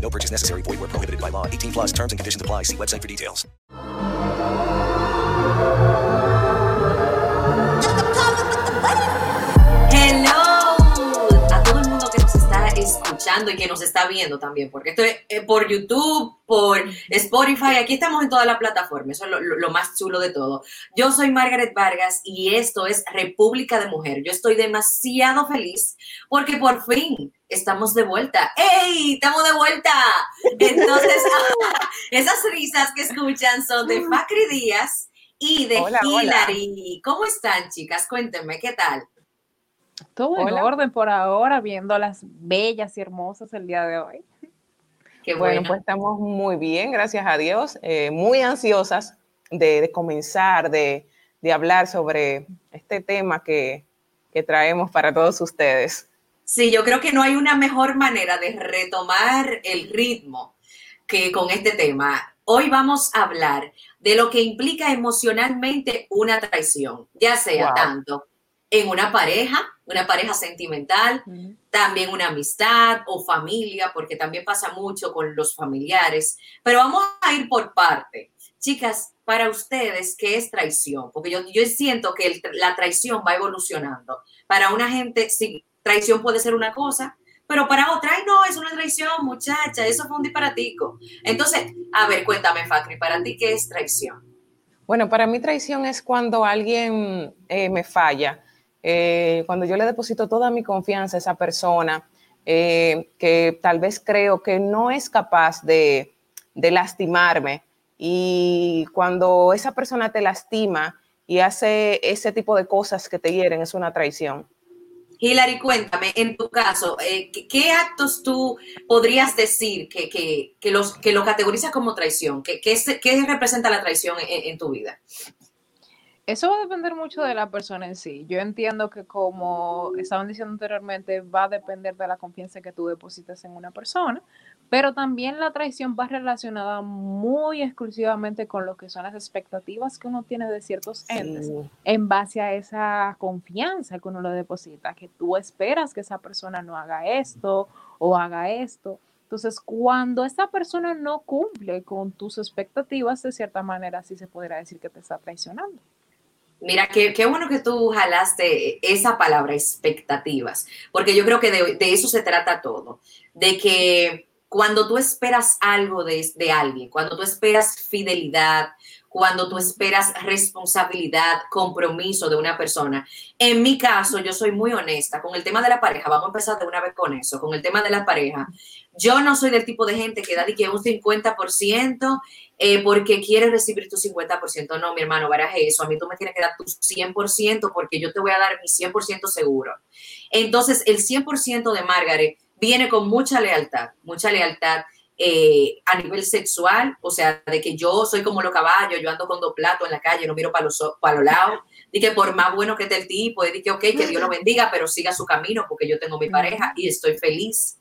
No purchase necessary. Void where prohibited by law. 18 plus terms and conditions apply. See website for details. Hello a todo el mundo que nos está escuchando y que nos está viendo también, porque esto es eh, por YouTube, por Spotify, aquí estamos en toda la plataforma, eso es lo- lo más chulo de todo. Yo soy Margaret Vargas y esto es República de Mujer. Yo estoy demasiado feliz porque por fin estamos de vuelta. ¡Ey! ¡Estamos de vuelta! Entonces, esas risas que escuchan son de Facri Díaz y de Hola, hola. Hilary. ¿Cómo están, chicas? Cuéntenme, ¿qué tal? Todo en Hola. orden por ahora, viendo las bellas y hermosas el día de hoy. Qué bueno, bueno. pues estamos muy bien, gracias a Dios, eh, muy ansiosas de, de comenzar, de, de hablar sobre este tema que, que traemos para todos ustedes. Sí, yo creo que no hay una mejor manera de retomar el ritmo que con este tema. Hoy vamos a hablar de lo que implica emocionalmente una traición, ya sea Wow. tanto en una pareja, una pareja sentimental, también una amistad o familia, porque también pasa mucho con los familiares. Pero vamos a ir por parte. Chicas, para ustedes, ¿qué es traición? Porque yo, yo siento que el- la traición va evolucionando. Para una gente, sí, traición puede ser una cosa, pero para otra, ay, no, es una traición, muchacha, eso fue un disparatico. Entonces, a ver, cuéntame, Facri, para ti, ¿qué es traición? Bueno, para mí traición es cuando alguien eh, me falla, eh, cuando yo le deposito toda mi confianza a esa persona, eh, que tal vez creo que no es capaz de, de lastimarme y cuando esa persona te lastima y hace ese tipo de cosas que te hieren, es una traición. Hilary, cuéntame, en tu caso, eh, ¿qué, actos tú podrías decir que, que, que los, que lo categorizas como traición? ¿Qué, qué, qué representa la traición en, en tu vida? Eso va a depender mucho de la persona en sí. Yo entiendo que como estaban diciendo anteriormente, va a depender de la confianza que tú depositas en una persona, pero también la traición va relacionada muy exclusivamente con lo que son las expectativas que uno tiene de ciertos entes en base a esa confianza que uno le deposita, que tú esperas que esa persona no haga esto o haga esto. Entonces, cuando esa persona no cumple con tus expectativas, de cierta manera sí se podría decir que te está traicionando. Mira, qué, qué bueno que tú jalaste esa palabra, expectativas, porque yo creo que de, de eso se trata todo, de que cuando tú esperas algo de, de alguien, cuando tú esperas fidelidad, cuando tú esperas responsabilidad, compromiso de una persona. En mi caso, yo soy muy honesta con el tema de la pareja. Vamos a empezar de una vez con eso, con el tema de la pareja. Yo no soy del tipo de gente que da de que un 50% eh, porque quiere recibir tu 50%. No, mi hermano, baraje eso. A mí tú me tienes que dar tu 100% porque yo te voy a dar mi 100% seguro. Entonces, el 100% de Margaret viene con mucha lealtad, mucha lealtad eh, a nivel sexual, o sea, de que yo soy como los caballos, yo ando con dos platos en la calle, no miro para los, para los lados, de que por más bueno que esté el tipo, de que ok, que Dios lo bendiga, pero siga su camino porque yo tengo mi pareja y estoy feliz.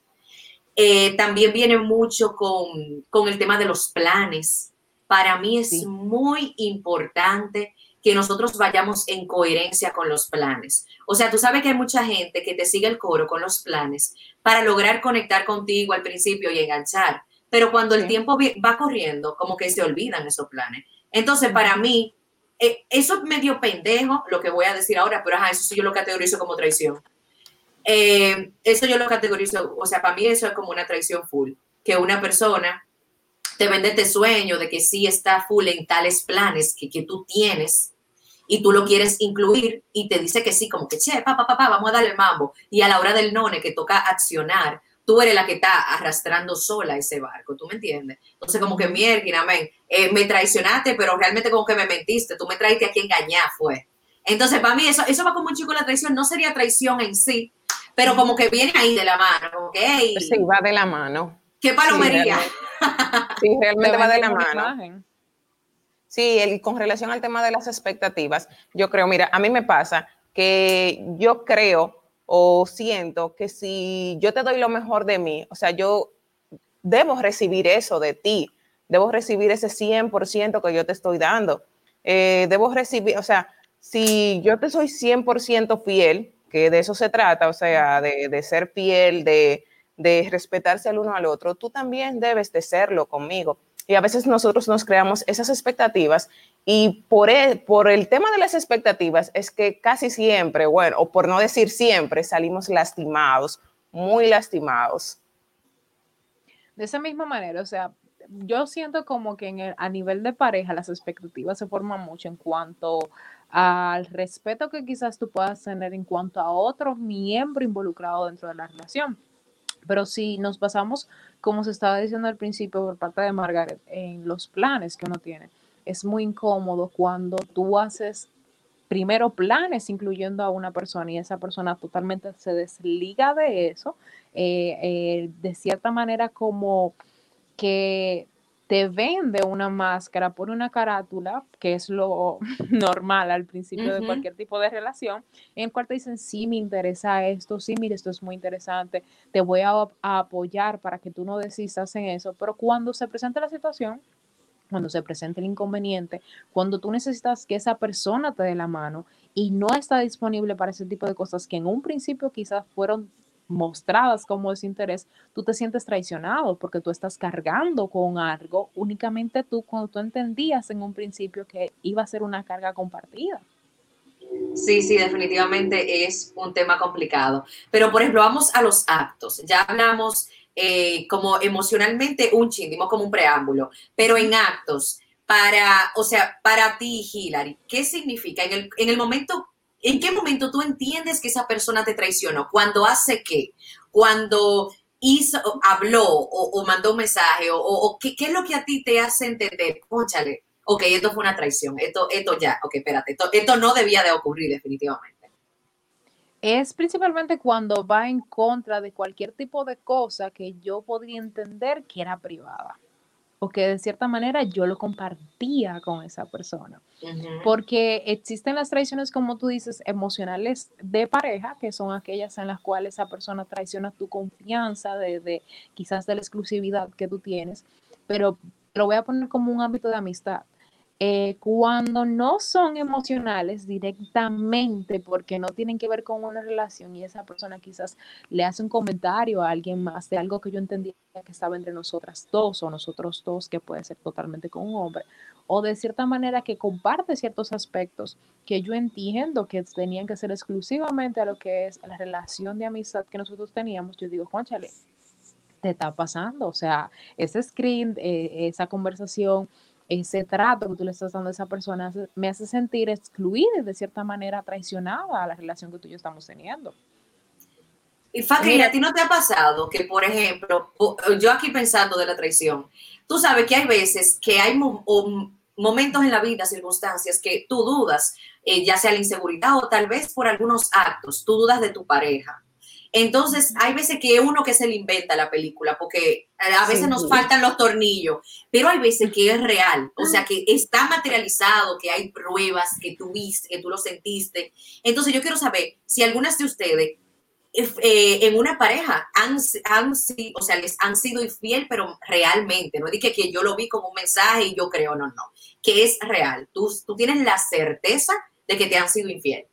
Eh, también viene mucho con, con el tema de los planes. Para mí es muy importante que nosotros vayamos en coherencia con los planes. O sea, tú sabes que hay mucha gente que te sigue el coro con los planes para lograr conectar contigo al principio y enganchar. Pero cuando el tiempo va corriendo, como que se olvidan esos planes. Entonces, para mí, eh, eso es medio pendejo lo que voy a decir ahora, pero ajá, eso sí yo lo categorizo como traición. Eh, eso yo lo categorizo, o sea, para mí eso es como una traición full, que una persona te vende este sueño de que sí está full en tales planes que, que tú tienes y tú lo quieres incluir y te dice que sí, como que, che, papá, papá, pa, vamos a darle el mambo. Y a la hora del none que toca accionar, tú eres la que está arrastrando sola ese barco, ¿tú me entiendes? Entonces, como que, mierda, amén, eh, me traicionaste, pero realmente como que me mentiste, tú me traiste a quien engañar, fue. Entonces, para mí, eso, eso va como un chico la traición, no sería traición en sí, pero como que viene ahí de la mano, hey, Sí, va de la mano. Qué palomería. Sí, realmente Te va de la mano. imagen. Sí, el- con relación al tema de las expectativas, yo creo, mira, a mí me pasa que yo creo o siento que si yo te doy lo mejor de mí, o sea, yo debo recibir eso de ti, debo recibir ese 100% que yo te estoy dando, Eh, debo recibir, o sea, si yo te soy 100% fiel, que de eso se trata, o sea, de, de ser fiel, de, de respetarse el uno al otro, tú también debes de serlo conmigo. Y a veces nosotros nos creamos esas expectativas y por el, por el tema de las expectativas es que casi siempre, bueno, o por no decir siempre, salimos lastimados, muy lastimados. De esa misma manera, o sea, yo siento como que a nivel de pareja las expectativas se forman mucho en cuanto al respeto que quizás tú puedas tener en cuanto a otro miembro involucrado dentro de la relación. Pero si nos basamos, como se estaba diciendo al principio por parte de Margaret, en los planes que uno tiene, es muy incómodo cuando tú haces primero planes incluyendo a una persona y esa persona totalmente se desliga de eso, eh, eh, de cierta manera como que te vende una máscara, pone una carátula, que es lo normal al principio de cualquier tipo de relación, en el cual te dicen, sí, me interesa esto, sí, mire, esto es muy interesante, te voy a, a apoyar para que tú no desistas en eso, pero cuando se presenta la situación, cuando se presenta el inconveniente, cuando tú necesitas que esa persona te dé la mano y no está disponible para ese tipo de cosas que en un principio quizás fueron mostradas como desinterés, tú te sientes traicionado porque tú estás cargando con algo únicamente tú cuando tú entendías en un principio que iba a ser una carga compartida. Sí, sí, definitivamente es un tema complicado. Pero, por ejemplo, vamos a los actos. Ya hablamos eh, como emocionalmente un chin, dimos como un preámbulo, pero en actos, para, o sea, para ti, Hilary, ¿qué significa? En el, en el momento, ¿en qué momento tú entiendes que esa persona te traicionó? ¿Cuando hace qué? ¿Cuando hizo, habló o, mandó un mensaje? ¿O, qué, es lo que a ti te hace entender? Pónchale, ok, esto fue una traición, esto, esto ya, ok, espérate, esto, esto no debía de ocurrir definitivamente. Es principalmente cuando va en contra de cualquier tipo de cosa que yo podría entender que era privada o que de cierta manera yo lo compartía con esa persona. Porque existen las traiciones, como tú dices, emocionales de pareja, que son aquellas en las cuales esa persona traiciona tu confianza, de, de quizás de la exclusividad que tú tienes, pero lo voy a poner como un ámbito de amistad. Eh, cuando no son emocionales directamente, porque no tienen que ver con una relación y esa persona quizás le hace un comentario a alguien más de algo que yo entendía que estaba entre nosotras dos o nosotros dos, que puede ser totalmente con un hombre, o de cierta manera que comparte ciertos aspectos que yo entiendo que tenían que ser exclusivamente a lo que es la relación de amistad que nosotros teníamos, yo digo, conchale, te está pasando, o sea, ese screen, eh, esa conversación, ese trato que tú le estás dando a esa persona me hace sentir excluida y de cierta manera traicionada a la relación que tú y yo estamos teniendo. Y Fakir, ¿a ti no te ha pasado que, por ejemplo, yo aquí pensando de la traición, tú sabes que hay veces que hay mo- momentos en la vida, circunstancias que tú dudas, eh, ya sea la inseguridad o tal vez por algunos actos, tú dudas de tu pareja. Entonces, hay veces que uno que se le inventa la película, porque eh, a veces Sí. nos faltan los tornillos, pero hay veces que es real, o sea, que está materializado, que hay pruebas, que tú viste, que tú lo sentiste. Entonces, yo quiero saber si algunas de ustedes eh, en una pareja han, han, o sea, les han sido infiel, pero realmente, no es que, que yo lo vi como un mensaje y yo creo, no, no, que es real. Tú, tú tienes la certeza de que te han sido infiel.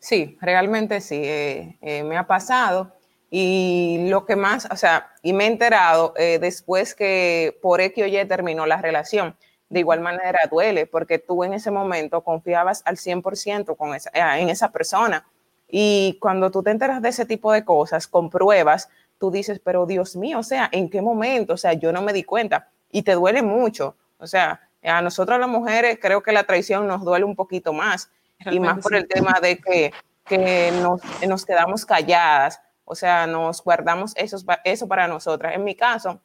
Sí, realmente sí, eh, eh, me ha pasado. Y lo que más, o sea, y me he enterado eh, después que por X o Y terminó la relación. De igual manera duele, porque tú en ese momento confiabas al 100% con esa, en esa persona. Y cuando tú te enteras de ese tipo de cosas, con pruebas, tú dices, pero Dios mío, o sea, ¿en qué momento? O sea, yo no me di cuenta. y te duele mucho. O sea, a nosotros las mujeres creo que la traición nos duele un poquito más y más por el tema de que, que nos, nos, quedamos calladas, o sea, nos guardamos eso, eso para nosotras. En mi caso,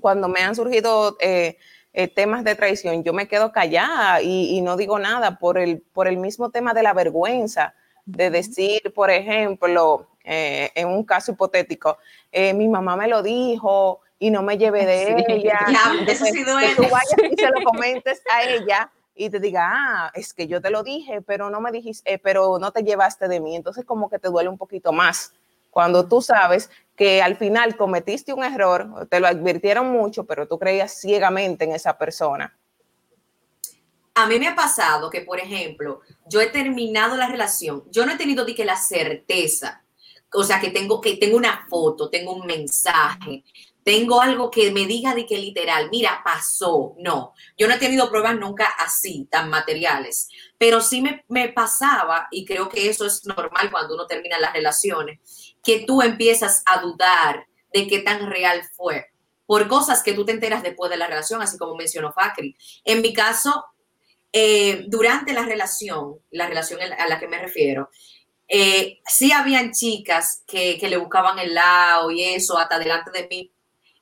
cuando me han surgido eh, eh, temas de traición, yo me quedo callada y, y, no digo nada por el, por el mismo tema de la vergüenza, de decir, por ejemplo, eh, en un caso hipotético, mi mamá me lo dijo, y no me llevé de ella. Ya, eso sí duele. Que tú vayas y se lo comentes a ella y te diga, ah, es que yo te lo dije, pero no me dijiste, eh, pero no te llevaste de mí. Entonces como que te duele un poquito más cuando tú sabes que al final cometiste un error, te lo advirtieron mucho, pero tú creías ciegamente en esa persona. A mí me ha pasado que, por ejemplo, yo he terminado la relación, yo no he tenido de que la certeza, o sea, que tengo que tengo una foto, tengo un mensaje, tengo algo que me diga de que literal, mira, pasó. No, yo no he tenido pruebas nunca así, tan materiales, pero sí me, me, pasaba, y creo que eso es normal cuando uno termina las relaciones, que tú empiezas a dudar de qué tan real fue, por cosas que tú te enteras después de la relación, así como mencionó Facri. En mi caso, eh, durante la relación, la relación a la que me refiero, eh, sí habían chicas que, que le buscaban el lado y eso hasta delante de mí,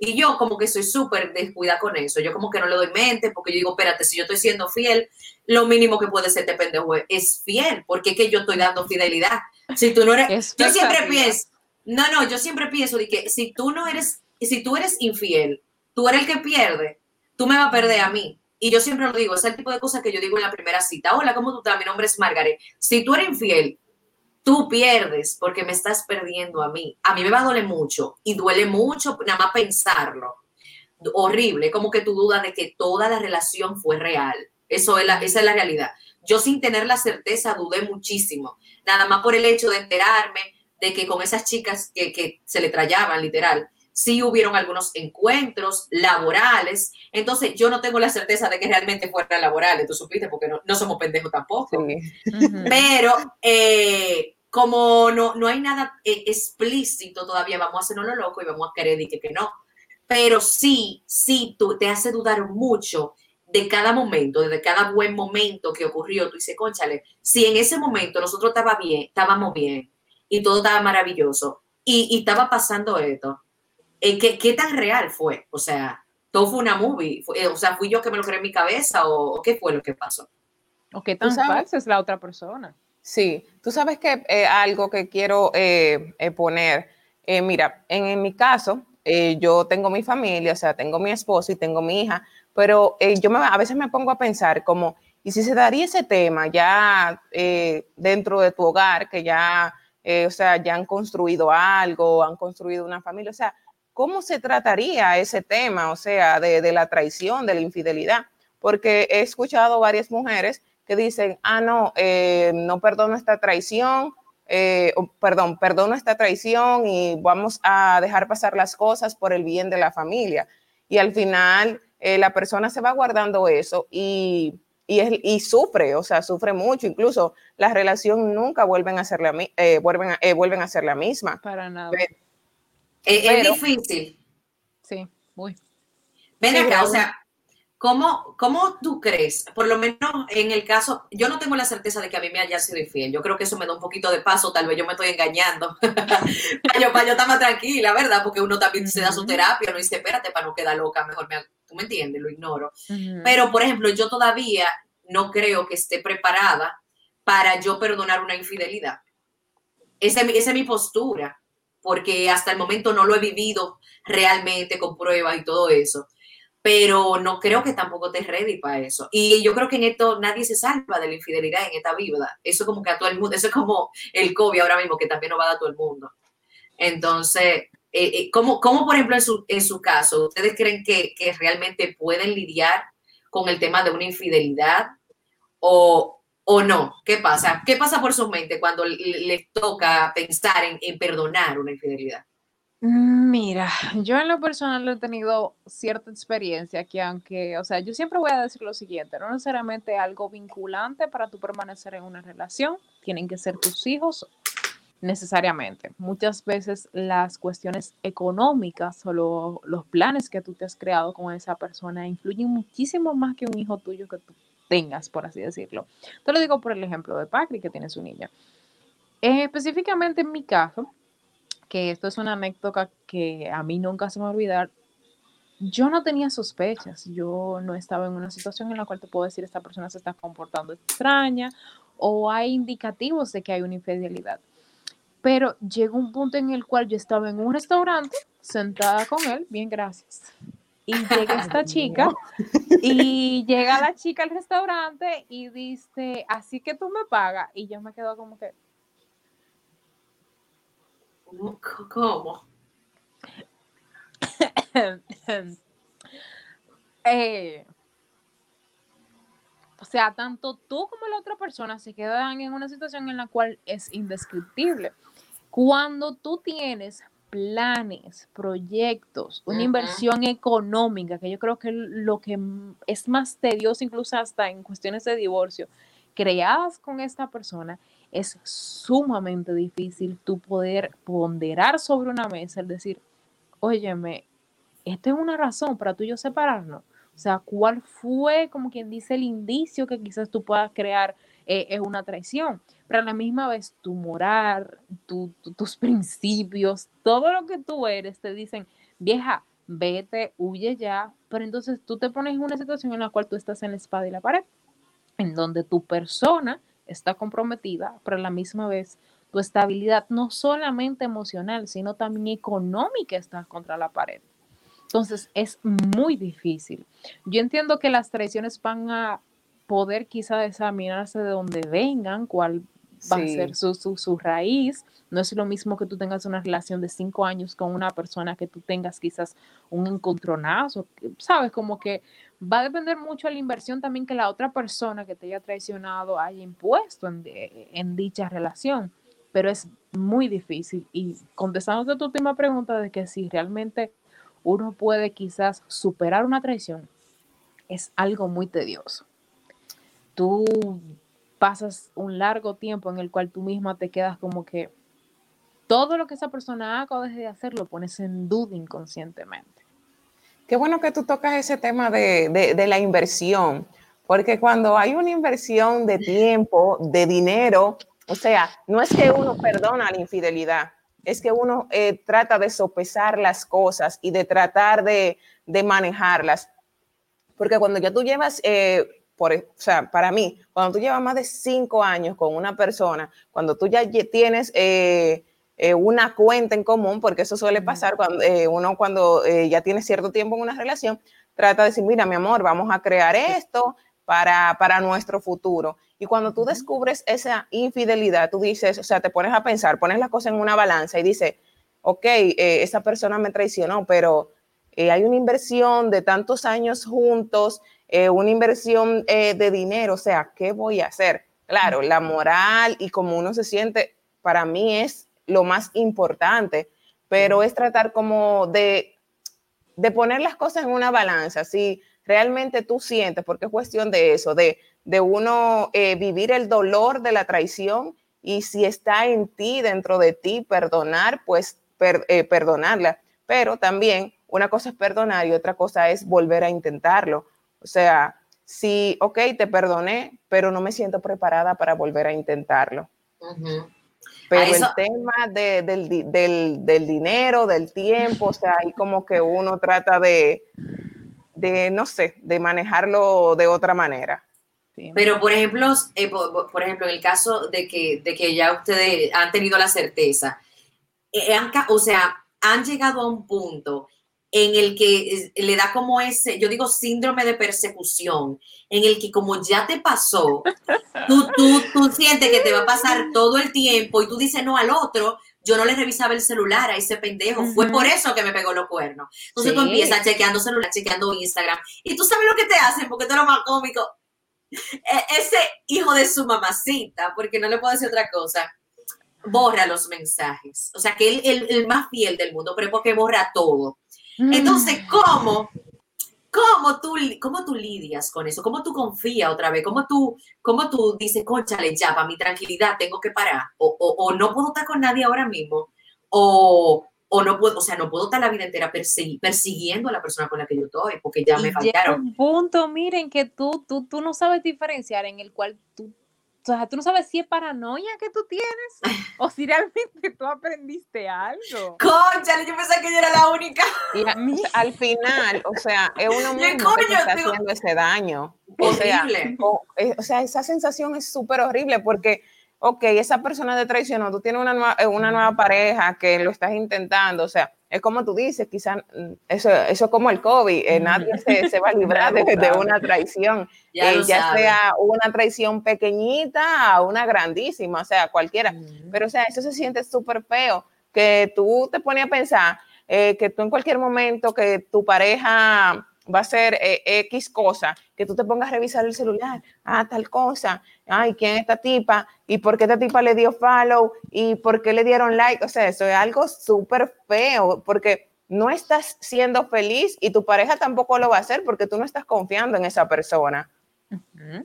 y yo como que soy súper descuida con eso. Yo como que no le doy mente porque yo digo, espérate, si yo estoy siendo fiel, lo mínimo que puede ser este pendejo es fiel, porque es que yo estoy dando fidelidad. Si tú no eres... Yo siempre pienso, no, no, yo siempre pienso de que si tú no eres, si tú eres infiel, tú eres el que pierde, tú me vas a perder a mí. Y yo siempre lo digo, es el tipo de cosas que yo digo en la primera cita. Hola, ¿cómo tú estás? Mi nombre es Margaret. Si tú eres infiel, tú pierdes porque me estás perdiendo a mí. A mí me va a doler mucho y duele mucho nada más pensarlo. Horrible, como que tú dudas de que toda la relación fue real. Eso es la, esa es la realidad. Yo sin tener la certeza dudé muchísimo, nada más por el hecho de enterarme de que con esas chicas que, que se le trallaban literal, sí hubieron algunos encuentros laborales. Entonces, yo no tengo la certeza de que realmente fueran laborales, tú supiste, porque no, no somos pendejos tampoco. Pero eh, como no, no hay nada eh, explícito todavía, vamos a hacernos lo loco y vamos a querer decir que, que no. Pero sí, sí, tú, te hace dudar mucho de cada momento, de cada buen momento que ocurrió. Tú dices, conchale, si en ese momento nosotros estaba bien, estábamos bien y todo estaba maravilloso y, y estaba pasando esto, eh, ¿qué, ¿qué, tan real fue? O sea, todo fue una movie. Fue, o sea, ¿fui yo que me lo creé en mi cabeza o, qué fue lo que pasó? ¿O qué tan falsa es la otra persona? Sí, tú sabes que eh, algo que quiero eh, eh, poner, mira, en, en, mi caso, yo tengo mi familia, o sea, tengo mi esposo y tengo mi hija, pero yo me, a veces me pongo a pensar como, ¿y si se daría ese tema ya dentro de tu hogar, que ya, o sea, ya han construido algo, han construido una familia, o sea, ¿cómo se trataría ese tema, o sea, de, de, la traición, de la infidelidad? Porque he escuchado varias mujeres que dicen, ah, no, eh, no perdono esta traición, eh, perdón, perdono esta traición y vamos a dejar pasar las cosas por el bien de la familia. Y al final eh, la persona se va guardando eso y, y, es, y, sufre, o sea, sufre mucho. Incluso la relación nunca vuelven a ser la, vuelven a, vuelven a ser la misma. Para nada. Pero, es, difícil. Sí, muy. Ven acá, o sea, ¿cómo, ¿cómo tú crees? Por lo menos en el caso, yo no tengo la certeza de que a mí me haya sido infiel. Yo creo que eso me da un poquito de paso, tal vez yo me estoy engañando. para, yo, para yo estar más tranquila, ¿verdad? Porque uno también se da su terapia, no dice, espérate, para no quedar loca, mejor me, tú me entiendes, lo ignoro. Uh -huh. Pero, por ejemplo, yo todavía no creo que esté preparada para yo perdonar una infidelidad. Esa, esa es mi postura porque hasta el momento no lo he vivido realmente con pruebas y todo eso. Pero no creo que tampoco te ready para eso. Y yo creo que en esto nadie se salva de la infidelidad en esta vida. Eso como que a todo el mundo, eso es como el COVID ahora mismo, que también no va a dar a todo el mundo. Entonces, eh, eh, ¿cómo, ¿cómo, por ejemplo, en su, en su caso, ustedes creen que, que realmente pueden lidiar con el tema de una infidelidad? O, ¿O no? ¿Qué pasa? ¿Qué pasa por su mente cuando les toca pensar en, perdonar una infidelidad? Mira, yo en lo personal he tenido cierta experiencia que aunque, o sea, yo siempre voy a decir lo siguiente, no necesariamente algo vinculante para tú permanecer en una relación, tienen que ser tus hijos necesariamente. Muchas veces las cuestiones económicas o lo- los planes que tú te has creado con esa persona influyen muchísimo más que un hijo tuyo que tú tengas, por así decirlo. Te lo digo por el ejemplo de Pacri, que tiene su niña. Eh, específicamente en mi caso, que esto es una anécdota que a mí nunca se me va a yo no tenía sospechas, yo no estaba en una situación en la cual te puedo decir esta persona se está comportando extraña o hay indicativos de que hay una infidelidad. Pero llegó un punto en el cual yo estaba en un restaurante sentada con él, bien gracias. Y llega esta chica y llega la chica al restaurante y dice, así que tú me pagas. Y yo me quedo como que, ¿Cómo? Eh, o sea, tanto tú como la otra persona se quedan en una situación en la cual es indescriptible. Cuando tú tienes planes, proyectos, una inversión económica, que yo creo que lo que es más tedioso, incluso hasta en cuestiones de divorcio, creadas con esta persona, es sumamente difícil tú poder ponderar sobre una mesa, el decir, óyeme, esta es una razón para tú y yo separarnos. O sea, ¿cuál fue, como quien dice, el indicio que quizás tú puedas crear eh, es una traición? Pero a la misma vez, tu moral, tu- tu- tus principios, todo lo que tú eres, te dicen, vieja, vete, huye ya. Pero entonces tú te pones en una situación en la cual tú estás en la espada y la pared, en donde tu persona está comprometida, pero a la misma vez tu estabilidad no solamente emocional, sino también económica está contra la pared. Entonces es muy difícil. Yo entiendo que las traiciones van a poder quizá examinarse de donde vengan, cuál va Sí. a ser su, su, su raíz. No es lo mismo que tú tengas una relación de cinco años con una persona que tú tengas quizás un encontronazo, ¿sabes? Como que va a depender mucho de la inversión también que la otra persona que te haya traicionado haya impuesto en, de- en dicha relación. Pero es muy difícil. Y contestando a tu última pregunta de que si realmente uno puede quizás superar una traición, es algo muy tedioso. Tú pasas un largo tiempo en el cual tú misma te quedas como que todo lo que esa persona haga o deje de hacer lo pones en duda inconscientemente. Qué bueno que tú tocas ese tema de, de- la inversión, porque cuando hay una inversión de tiempo, de dinero, o sea, no es que uno perdona la infidelidad, es que uno eh, trata de sopesar las cosas y de tratar de, de manejarlas. Porque cuando ya tú llevas, eh, por, e- o sea, para mí, cuando tú llevas más de cinco años con una persona, cuando tú ya tienes eh, eh, una cuenta en común, porque eso suele pasar cuando eh, uno cuando eh, ya tiene cierto tiempo en una relación, trata de decir, mira, mi amor, vamos a crear esto para, para nuestro futuro. Y cuando tú descubres esa infidelidad, tú dices, o sea, te pones a pensar, pones las cosas en una balanza y dices, ok, eh, esa persona me traicionó, pero eh, hay una inversión de tantos años juntos, eh, una inversión eh, de dinero, o sea, ¿qué voy a hacer? Claro, la moral y cómo uno se siente, para mí es lo más importante, pero es tratar como de, de poner las cosas en una balanza, si realmente tú sientes, porque es cuestión de eso, de, de uno eh, vivir el dolor de la traición y si está en ti, dentro de ti, perdonar, pues per- eh, perdonarla. Pero también una cosa es perdonar y otra cosa es volver a intentarlo. O sea, si, ok, te perdoné, pero no me siento preparada para volver a intentarlo. Pero eso- el tema de- del, del- del dinero, del tiempo, o sea, ahí como que uno trata de, de, no sé, de manejarlo de otra manera. Sí. Pero, por ejemplo, eh, por, ejemplo, en el caso de que, de que ya ustedes han tenido la certeza, eh, han o sea, han llegado a un punto en el que le da como ese, yo digo, síndrome de persecución, en el que como ya te pasó, tú, tú, tú sientes que te va a pasar todo el tiempo y tú dices no al otro, yo no le revisaba el celular a ese pendejo, fue Ujú. por eso que me pegó los cuernos. Entonces tú Sí. empiezas chequeando celular, chequeando Instagram, y tú sabes lo que te hacen, porque tú eres más cómico. E- ese hijo de su mamacita, porque no le puedo decir otra cosa, borra los mensajes. O sea, que él el, el más fiel del mundo, pero porque borra todo. Mm. Entonces, ¿cómo ¿Cómo tú, ¿Cómo tú lidias con eso? ¿Cómo tú confías otra vez? ¿Cómo tú, cómo tú dices, conchale, ya, para mi tranquilidad tengo que parar? O, o, o, no puedo estar con nadie ahora mismo. O, o no puedo, o sea, no puedo estar la vida entera persiguiendo a la persona con la que yo estoy, porque ya me fallaron. un punto, miren, que tú, tú, tú no sabes diferenciar en el cual tú o sea, tú no sabes si es paranoia que tú tienes o si realmente tú aprendiste algo. Conchale, yo pensaba que yo era la única. Y al final, o sea, es uno mismo que está haciendo ese daño. O sea, eh, o, sea, esa sensación es súper horrible porque, ok, esa persona te traicionó, tú tienes una nueva, eh, una nueva pareja que lo estás intentando, o sea, es como tú dices, quizás mm, eso, eso es como el COVID, eh, nadie se, se, va a librar de, de una traición, ya, eh, ya sea una traición pequeñita o una grandísima, o sea, cualquiera. Pero, o sea, eso se siente súper feo, que tú te pones a pensar eh, que tú en cualquier momento que tu pareja va a ser eh, X cosa, que tú te pongas a revisar el celular, ah, tal cosa, ay, ¿quién es esta tipa? ¿Y por qué esta tipa le dio follow? ¿Y por qué le dieron like? O sea, eso es algo súper feo, porque no estás siendo feliz y tu pareja tampoco lo va a hacer porque tú no estás confiando en esa persona.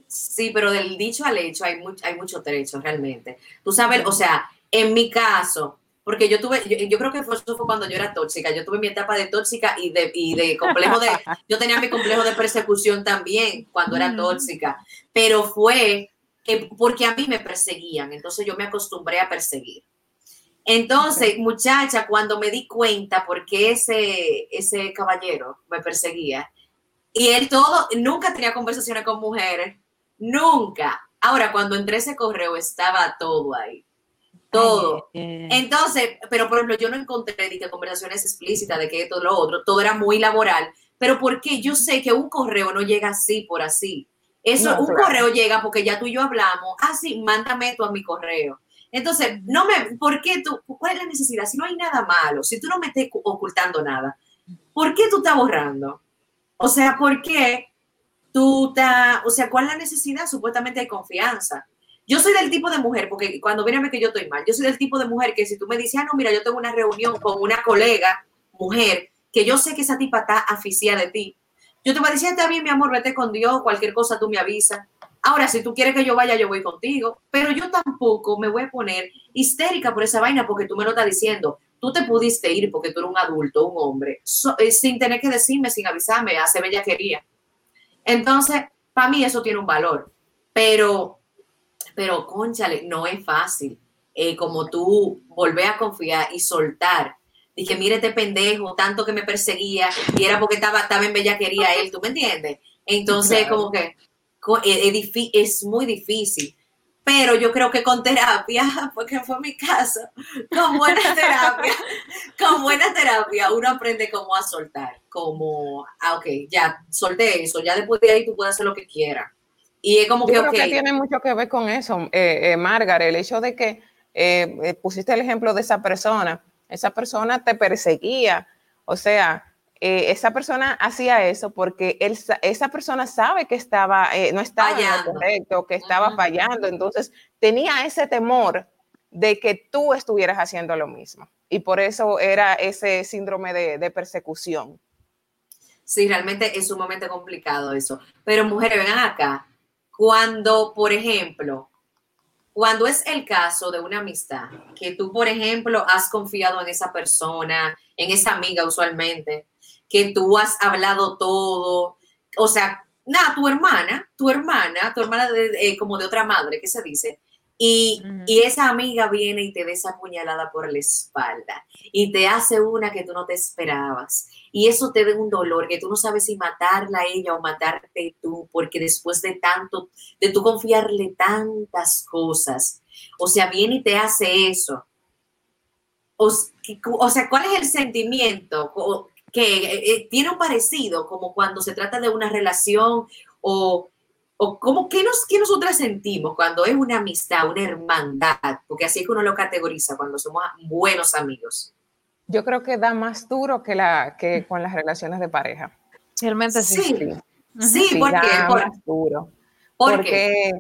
Sí, pero del dicho al hecho hay, mucho, hay mucho trecho realmente. Tú sabes, o sea, en mi caso, porque yo tuve, yo, creo que fue, eso fue cuando yo era tóxica, yo tuve mi etapa de tóxica y de, y de complejo de, yo tenía mi complejo de persecución también cuando era tóxica, pero fue porque a mí me perseguían, entonces yo me acostumbré a perseguir. Entonces, muchacha, cuando me di cuenta por qué ese, ese caballero me perseguía, y él todo, nunca tenía conversaciones con mujeres, nunca. Ahora, cuando entré ese correo, estaba todo ahí todo. Entonces, pero por ejemplo, yo no encontré que conversaciones explícitas de que esto, lo otro, todo era muy laboral, pero porque yo sé que un correo no llega así por así. Eso, un correo llega porque ya tú y yo hablamos, ah, sí, mándame tú a mi correo. Entonces, no me, ¿por qué tú, cuál es la necesidad? Si no hay nada malo, si tú no me estás ocultando nada, ¿por qué tú estás borrando? O sea, ¿por qué tú estás, o sea, cuál es la necesidad? Supuestamente hay confianza. Yo soy del tipo de mujer, porque cuando ver que yo estoy mal, yo soy del tipo de mujer que si tú me dices, ah, no, mira, yo tengo una reunión con una colega, mujer, que yo sé que esa tipa está aficiada de ti, yo te voy a decir, está bien, mi amor, vete con Dios, cualquier cosa tú me avisas. Ahora, si tú quieres que yo vaya, yo voy contigo, pero yo tampoco me voy a poner histérica por esa vaina porque tú me lo estás diciendo. Tú te pudiste ir porque tú eres un adulto, un hombre, eh, sin tener que decirme, sin avisarme, hace quería. Entonces, para mí eso tiene un valor, pero pero conchale, no es fácil. Eh, como tú volver a confiar y soltar. Dije, mire este pendejo, tanto que me perseguía, y era porque estaba, estaba en bellaquería él, ¿tú me entiendes? Entonces, como que es, es, muy difícil. Pero yo creo que con terapia, porque fue mi caso, con buena terapia, con buena terapia, uno aprende cómo a soltar, como, ah, ok, ya solté eso, ya después de ahí tú puedes hacer lo que quieras y es como que, creo que tiene mucho que ver con eso, eh, eh Margaret, el hecho de que eh, eh, pusiste el ejemplo de esa persona, esa persona te perseguía, o sea, esa persona hacía eso porque él, esa persona sabe que estaba, no estaba correcto, que estaba fallando, entonces tenía ese temor de que tú estuvieras haciendo lo mismo. Y por eso era ese síndrome de, de persecución. Sí, realmente es sumamente complicado eso. Pero mujeres, vengan acá cuando, por ejemplo, cuando es el caso de una amistad, que tú, por ejemplo, has confiado en esa persona, en esa amiga usualmente, que tú has hablado todo, o sea, nada, tu hermana, tu hermana, tu hermana de, eh, como de otra madre, ¿qué se dice? Y, esa amiga viene y te da esa puñalada por la espalda y te hace una que tú no te esperabas. Y eso te da un dolor que tú no sabes si matarla a ella o matarte tú, porque después de tanto, de tú confiarle tantas cosas, o sea, viene y te hace eso. O, o sea, ¿cuál es el sentimiento? Que eh, eh, tiene un parecido como cuando se trata de una relación o o cómo, ¿qué, nos, ¿qué nosotras sentimos cuando es una amistad, una hermandad? Porque así es que uno lo categoriza cuando somos buenos amigos. Yo creo que da más duro que, la, que con las relaciones de pareja. Realmente sí. Sí, sí, ¿por qué? más duro. porque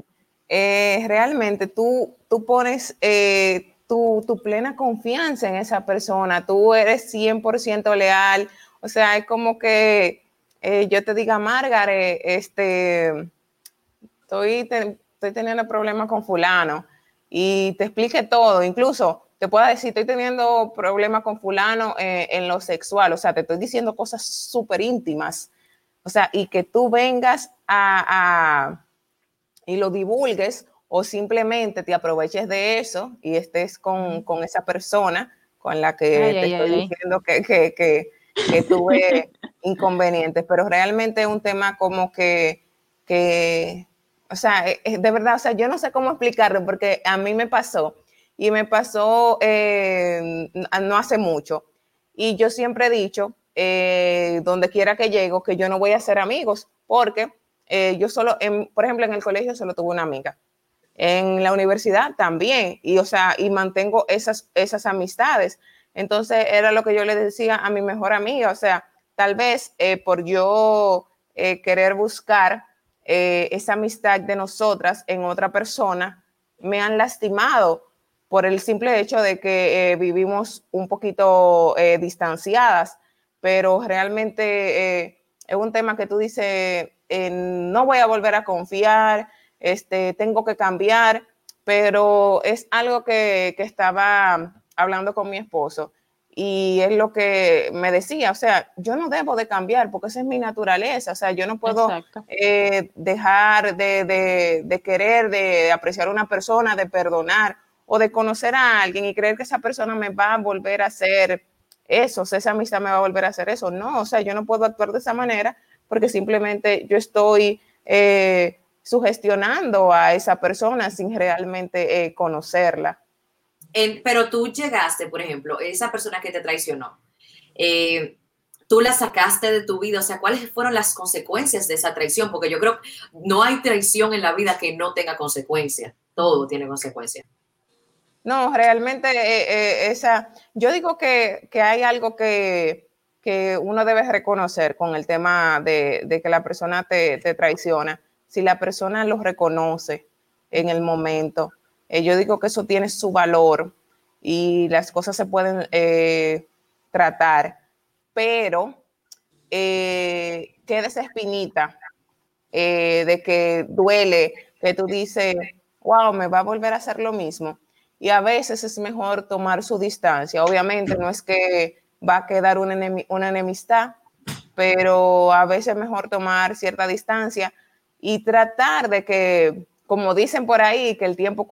eh, realmente tú, tú pones eh, tu, tu, plena confianza en esa persona, tú eres 100% leal, o sea, es como que eh, yo te diga, Margaret, este, estoy, estoy teniendo problemas con fulano y te explique todo, incluso te pueda decir, estoy teniendo problemas con fulano eh, en lo sexual, o sea, te estoy diciendo cosas súper íntimas, o sea, y que tú vengas a, y lo divulgues o simplemente te aproveches de eso y estés con, con esa persona con la que te estoy diciendo que, que, que, que tuve inconvenientes, pero realmente es un tema como que, que, o sea, de verdad, o sea, yo no sé cómo explicarlo porque a mí me pasó y me pasó eh, no hace mucho. Y yo siempre he dicho, eh, donde quiera que llego, que yo no voy a ser amigos, porque eh, yo solo, en, por ejemplo, en el colegio solo tuve una amiga. En la universidad también, y o sea, y mantengo esas, esas amistades. Entonces era lo que yo le decía a mi mejor amiga, o sea, tal vez por yo querer buscar esa amistad de nosotras en otra persona, me han lastimado por el simple hecho de que eh, vivimos un poquito eh, distanciadas, pero realmente eh, es un tema que tú dices, no voy a volver a confiar, este, tengo que cambiar, pero es algo que, que estaba hablando con mi esposo y es lo que me decía, o sea, yo no debo de cambiar porque esa es mi naturaleza, o sea, yo no puedo dejar de, de, de, querer, de apreciar a una persona, de perdonar o de conocer a alguien y creer que esa persona me va a volver a hacer eso, o sea, esa amistad me va a volver a hacer eso. No, o sea, yo no puedo actuar de esa manera porque simplemente yo estoy eh, sugestionando a esa persona sin realmente eh, conocerla. Pero tú llegaste, por ejemplo, esa persona que te traicionó, eh, tú la sacaste de tu vida, o sea, ¿cuáles fueron las consecuencias de esa traición? Porque yo creo que no hay traición en la vida que no tenga consecuencias, todo tiene consecuencias. No, realmente eh, eh, esa, yo digo que, hay algo que, uno debe reconocer con el tema de, que la persona te, traiciona. Si la persona lo reconoce en el momento, eh, yo digo que eso tiene su valor y las cosas se pueden tratar, pero queda esa espinita de que duele, que tú dices, wow, me va a volver a hacer lo mismo y a veces es mejor tomar su distancia. Obviamente no es que va a quedar una, una enemistad, pero a veces es mejor tomar cierta distancia y tratar de que, como dicen por ahí, que el tiempo...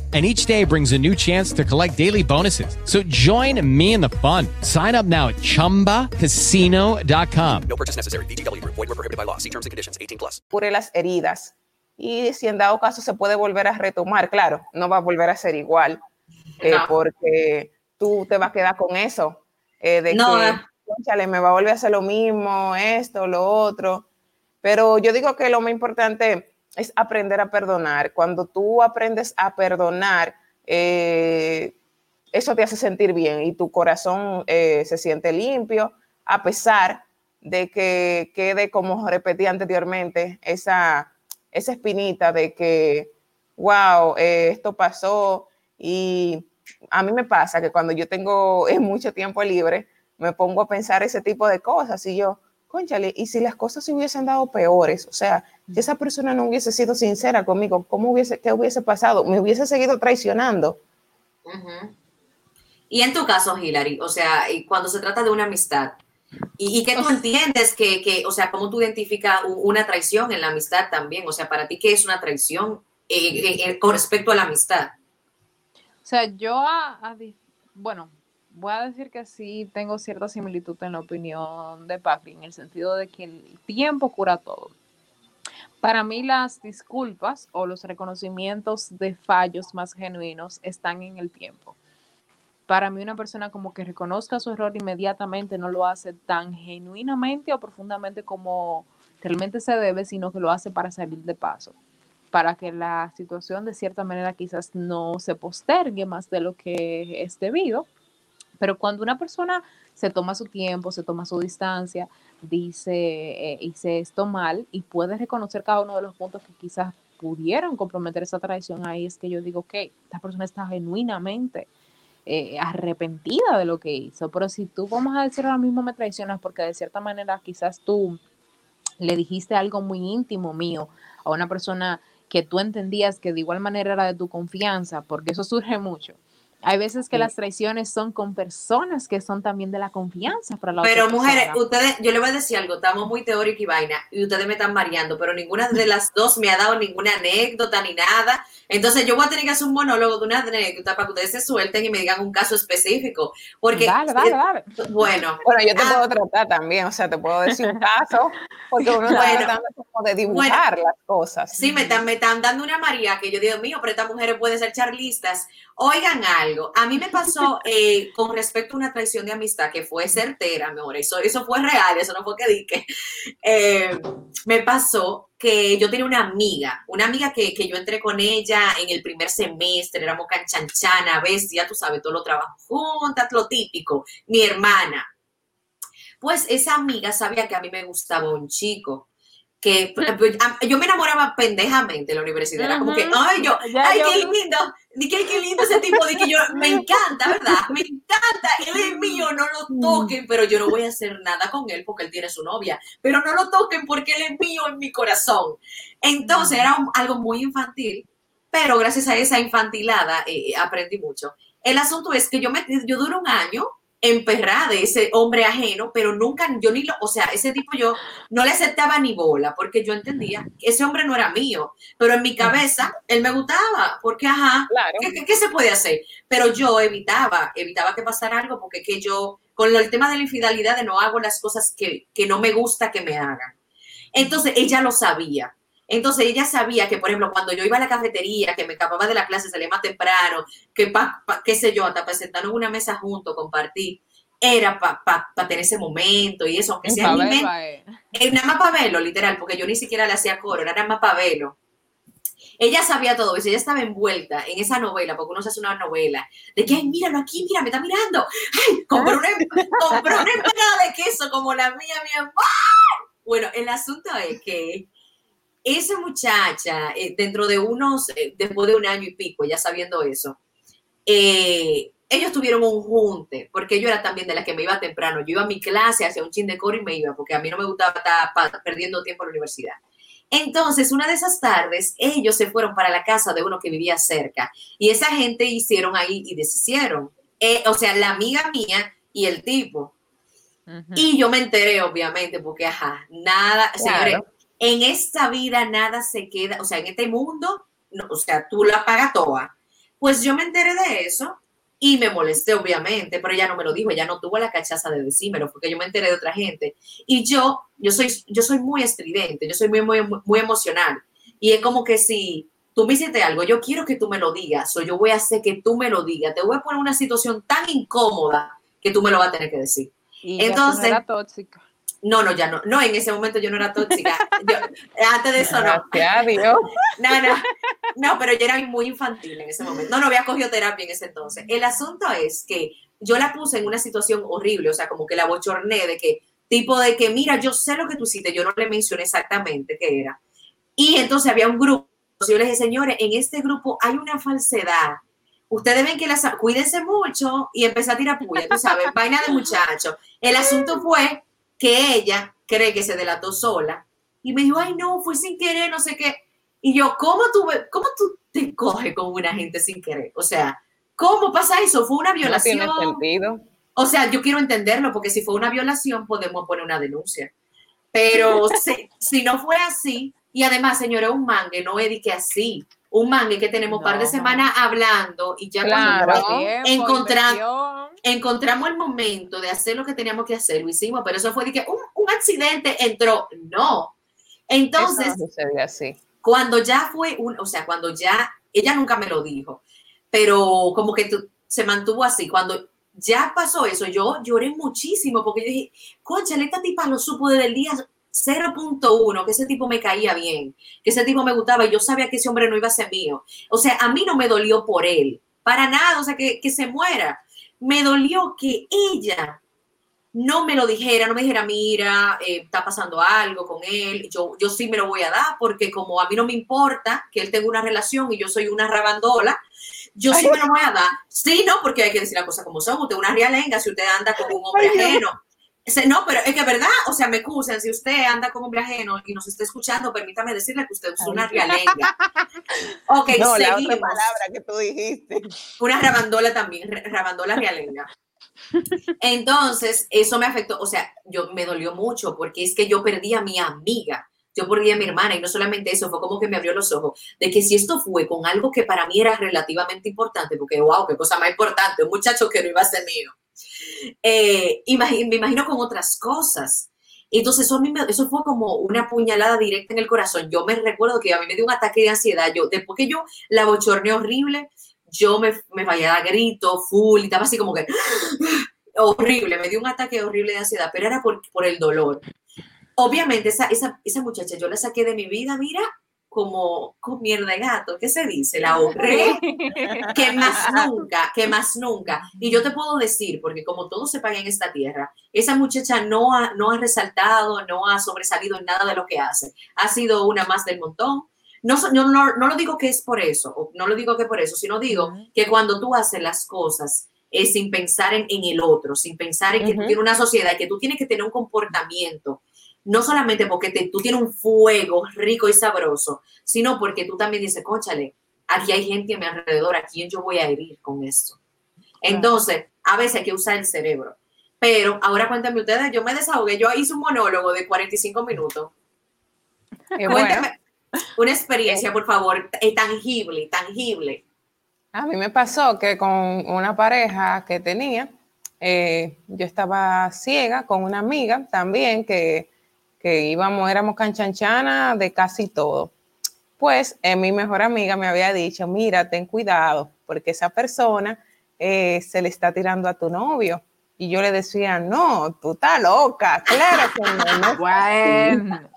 and each day brings a new chance to collect daily bonuses. So join me in the fun. Sign up now at ChumbaCasino.com. No purchase necessary. BGW. Void were prohibited by law. See terms and conditions. 18 plus. Cure las heridas. Y si en dado caso se puede volver a retomar, claro, no va a volver a ser igual. Eh, no. Porque tú te vas a quedar con eso. Eh, de no, que, eh. Chale, me va a volver a hacer lo mismo, esto, lo otro. Pero yo digo que lo más importante es aprender a perdonar. Cuando tú aprendes a perdonar, eh, eso te hace sentir bien y tu corazón eh, se siente limpio, a pesar de que quede, como repetí anteriormente, esa, esa espinita de que, wow, eh, esto pasó. Y a mí me pasa que cuando yo tengo mucho tiempo libre, me pongo a pensar ese tipo de cosas y yo, conchale, y si las cosas se hubiesen dado peores, o sea, esa persona no hubiese sido sincera conmigo, ¿cómo hubiese, qué hubiese pasado? Me hubiese seguido traicionando. Y en tu caso, Hilary, o sea, cuando se trata de una amistad, ¿y, y qué tú entiendes que, que, o sea, cómo tú identificas una traición en la amistad también? O sea, para ti, ¿qué es una traición eh, eh, eh, con respecto a la amistad? O sea, yo, a, a, bueno, voy a decir que sí tengo cierta similitud en la opinión de Papi, en el sentido de que el tiempo cura todo. Para mí las disculpas o los reconocimientos de fallos más genuinos están en el tiempo. Para mí una persona como que reconozca su error inmediatamente no lo hace tan genuinamente o profundamente como realmente se debe, sino que lo hace para salir de paso, para que la situación de cierta manera quizás no se postergue más de lo que es debido. Pero cuando una persona se toma su tiempo, se toma su distancia, dice, eh, hice esto mal y puede reconocer cada uno de los puntos que quizás pudieron comprometer esa traición, ahí es que yo digo, ok, esta persona está genuinamente eh, arrepentida de lo que hizo, pero si tú vamos a decir ahora mismo me traicionas porque de cierta manera quizás tú le dijiste algo muy íntimo mío a una persona que tú entendías que de igual manera era de tu confianza, porque eso surge mucho hay veces que las traiciones son con personas que son también de la confianza para la Pero mujeres, ustedes, yo le voy a decir algo, estamos muy teórico y vaina, y ustedes me están mareando, pero ninguna de las dos me ha dado ninguna anécdota ni nada. Entonces yo voy a tener que hacer un monólogo de una anécdota para que ustedes se suelten y me digan un caso específico. Porque, dale, dale, dale. Bueno. Bueno, yo te puedo tratar también, o sea, te puedo decir un caso, porque uno está tratando como de dibujar las cosas. Sí, me están, me están dando una María que yo digo, mío, pero estas mujeres pueden ser charlistas. Oigan algo, a mí me pasó eh, con respecto a una traición de amistad que fue certera, amor, eso, eso fue real, eso no fue que dije. Eh, me pasó que yo tenía una amiga, una amiga que, que, yo entré con ella en el primer semestre, éramos canchanchana, ves, ya tú sabes, todo lo trabajo juntas, lo típico, mi hermana. Pues esa amiga sabía que a mí me gustaba un chico que yo me enamoraba pendejamente en la universidad. Era como que, ay, yo, ay, qué lindo, qué, qué lindo ese tipo, de que yo, me encanta, ¿verdad? Me encanta, él es mío, no lo toquen, pero yo no voy a hacer nada con él porque él tiene su novia, pero no lo toquen porque él es mío en mi corazón. Entonces era algo muy infantil, pero gracias a esa infantilada eh, aprendí mucho. El asunto es que yo, me, yo duro un año emperrada de ese hombre ajeno, pero nunca, yo ni lo, o sea, ese tipo yo no le aceptaba ni bola, porque yo entendía que ese hombre no era mío, pero en mi cabeza él me gustaba, porque ajá, ¿qué, se puede hacer? Pero yo evitaba, evitaba que pasara algo, porque que yo, con el tema de la infidelidad, no hago las cosas que, que no me gusta que me hagan. Entonces ella lo sabía. Entonces ella sabía que, por ejemplo, cuando yo iba a la cafetería, que me escapaba de la clase, salía más temprano, que pa, qué sé yo, hasta presentarnos en una mesa junto, compartir, era para pa, tener ese momento y eso, aunque sea eh, nada más para verlo, literal, porque yo ni siquiera le hacía coro, era nada más para verlo. Ella sabía todo eso, ella estaba envuelta en esa novela, porque uno se hace una novela, de que, ay, míralo aquí, mira, me está mirando, ay, compró una, compró una empanada de queso como la mía, mi amor. Bueno, el asunto es que esa muchacha, eh, dentro de unos, eh, después de un año y pico, ya sabiendo eso, eh, ellos tuvieron un junte, porque yo era también de la que me iba temprano. Yo iba a mi clase, hacía un chin de coro y me iba, porque a mí no me gustaba estar perdiendo tiempo en la universidad. Entonces, una de esas tardes, ellos se fueron para la casa de uno que vivía cerca y esa gente hicieron ahí y deshicieron. o sea, la amiga mía y el tipo. Y yo me enteré, obviamente, porque, ajá, nada, señores, en esta vida nada se queda, o sea, en este mundo, o sea, tú la pagas toda. Pues yo me enteré de eso y me molesté, obviamente, pero ella no me lo dijo, ella no tuvo la cachaza de decírmelo, porque yo me enteré de otra gente. Y yo, yo soy, yo soy muy estridente, yo soy muy, muy, muy emocional. Y es como que si tú me hiciste algo, yo quiero que tú me lo digas, o yo voy a hacer que tú me lo digas, te voy a poner una situación tan incómoda que tú me lo vas a tener que decir. Entonces, era tóxica. No, no, ya no. No, en ese momento yo no era tóxica. antes de eso no. No, no. No, pero yo era muy infantil en ese momento. No, no había cogido terapia en ese entonces. El asunto es que yo la puse en una situación horrible, o sea, como que la bochorné de que, tipo de que, mira, yo sé lo que tú hiciste, yo no le mencioné exactamente qué era. Y entonces había un grupo, yo les dije, señores, en este grupo hay una falsedad. Ustedes ven que las, cuídense mucho y empecé a tirar puya, tú sabes, vaina de muchacho. El asunto fue que ella cree que se delató sola y me dijo, ay, no, fue sin querer, no sé qué. Y yo, ¿cómo tú, cómo tú te coges con una gente sin querer? O sea, ¿cómo pasa eso? ¿Fue una violación? No tiene sentido. O sea, yo quiero entenderlo, porque si fue una violación, podemos poner una denuncia. Pero si, si, no fue así, y además, señora, un mangue no es que así. Un mangue que tenemos un par de semanas hablando y ya claro, encontrando, encontramos el momento de hacer lo que teníamos que hacer, lo hicimos, pero eso fue de que un, un accidente entró. No. Entonces, Eso no sucede así. cuando ya fue un, o sea, cuando ya, ella nunca me lo dijo, pero como que tú- se mantuvo así. Cuando ya pasó eso, yo lloré muchísimo porque yo dije, concha, esta tipa lo supo desde el día 0.1, que ese tipo me caía bien, que ese tipo me gustaba y yo sabía que ese hombre no iba a ser mío. O sea, a mí no me dolió por él, para nada, o sea, que, que se muera. Me dolió que ella no me lo dijera, no me dijera, mira, eh, está pasando algo con él, yo, yo sí me lo voy a dar, porque como a mí no me importa que él tenga una relación y yo soy una rabandola, yo sí me lo voy a dar. Sí, no, porque hay que decir las cosas como son, usted es una realenga, si usted anda con un hombre Ay, ajeno. No, pero es que verdad, o sea, me excusan, si usted anda con un hombre ajeno y nos está escuchando, permítame decirle que usted es una realenga. Ok, no, la otra seguimos. palabra que tú dijiste. Una rabandola también, ra- rabandola realenga. Entonces, eso me afectó, o sea, yo me dolió mucho porque es que yo perdí a mi amiga, yo perdí a mi hermana y no solamente eso, fue como que me abrió los ojos de que si esto fue con algo que para mí era relativamente importante, porque wow, qué cosa más importante, un muchacho que no iba a ser mío, eh, imagi- me imagino con otras cosas. Entonces, eso, a mí eso fue como una puñalada directa en el corazón. Yo me recuerdo que a mí me dio un ataque de ansiedad. Yo, después que yo la bochorné horrible, yo me, me vaya a grito, full, y estaba así como que horrible, me dio un ataque horrible de ansiedad, pero era por, por el dolor. Obviamente, esa, esa, esa muchacha yo la saqué de mi vida, mira, como con mierda de gato, ¿qué se dice? La ahorré, que más nunca, que más nunca. Y yo te puedo decir, porque como todo se paga en esta tierra, esa muchacha no ha, no ha resaltado, no ha sobresalido en nada de lo que hace. Ha sido una más del montón. No, no, no, no lo digo que es por eso, no lo digo que por eso, sino digo que cuando tú haces las cosas eh, sin pensar en, en el otro, sin pensar en que tú tienes una sociedad, que tú tienes que tener un comportamiento, no solamente porque te- tú tienes un fuego rico y sabroso, sino porque tú también dices, cóchale, aquí hay gente a mi alrededor, ¿a quién yo voy a herir con esto? Entonces, a veces hay que usar el cerebro. Pero ahora cuéntame ustedes, yo me desahogué, yo hice un monólogo de 45 minutos. Bueno, Cuéntame una experiencia, por favor, eh, tangible, tangible. a mí me pasó que con una pareja que tenía, eh, yo estaba ciega con una amiga también que, que íbamos, éramos canchanchana de casi todo. Pues eh, mi mejor amiga me había dicho, mira, ten cuidado, porque esa persona eh, se le está tirando a tu novio. Y yo le decía, no, tú estás loca, claro que no. no Bueno.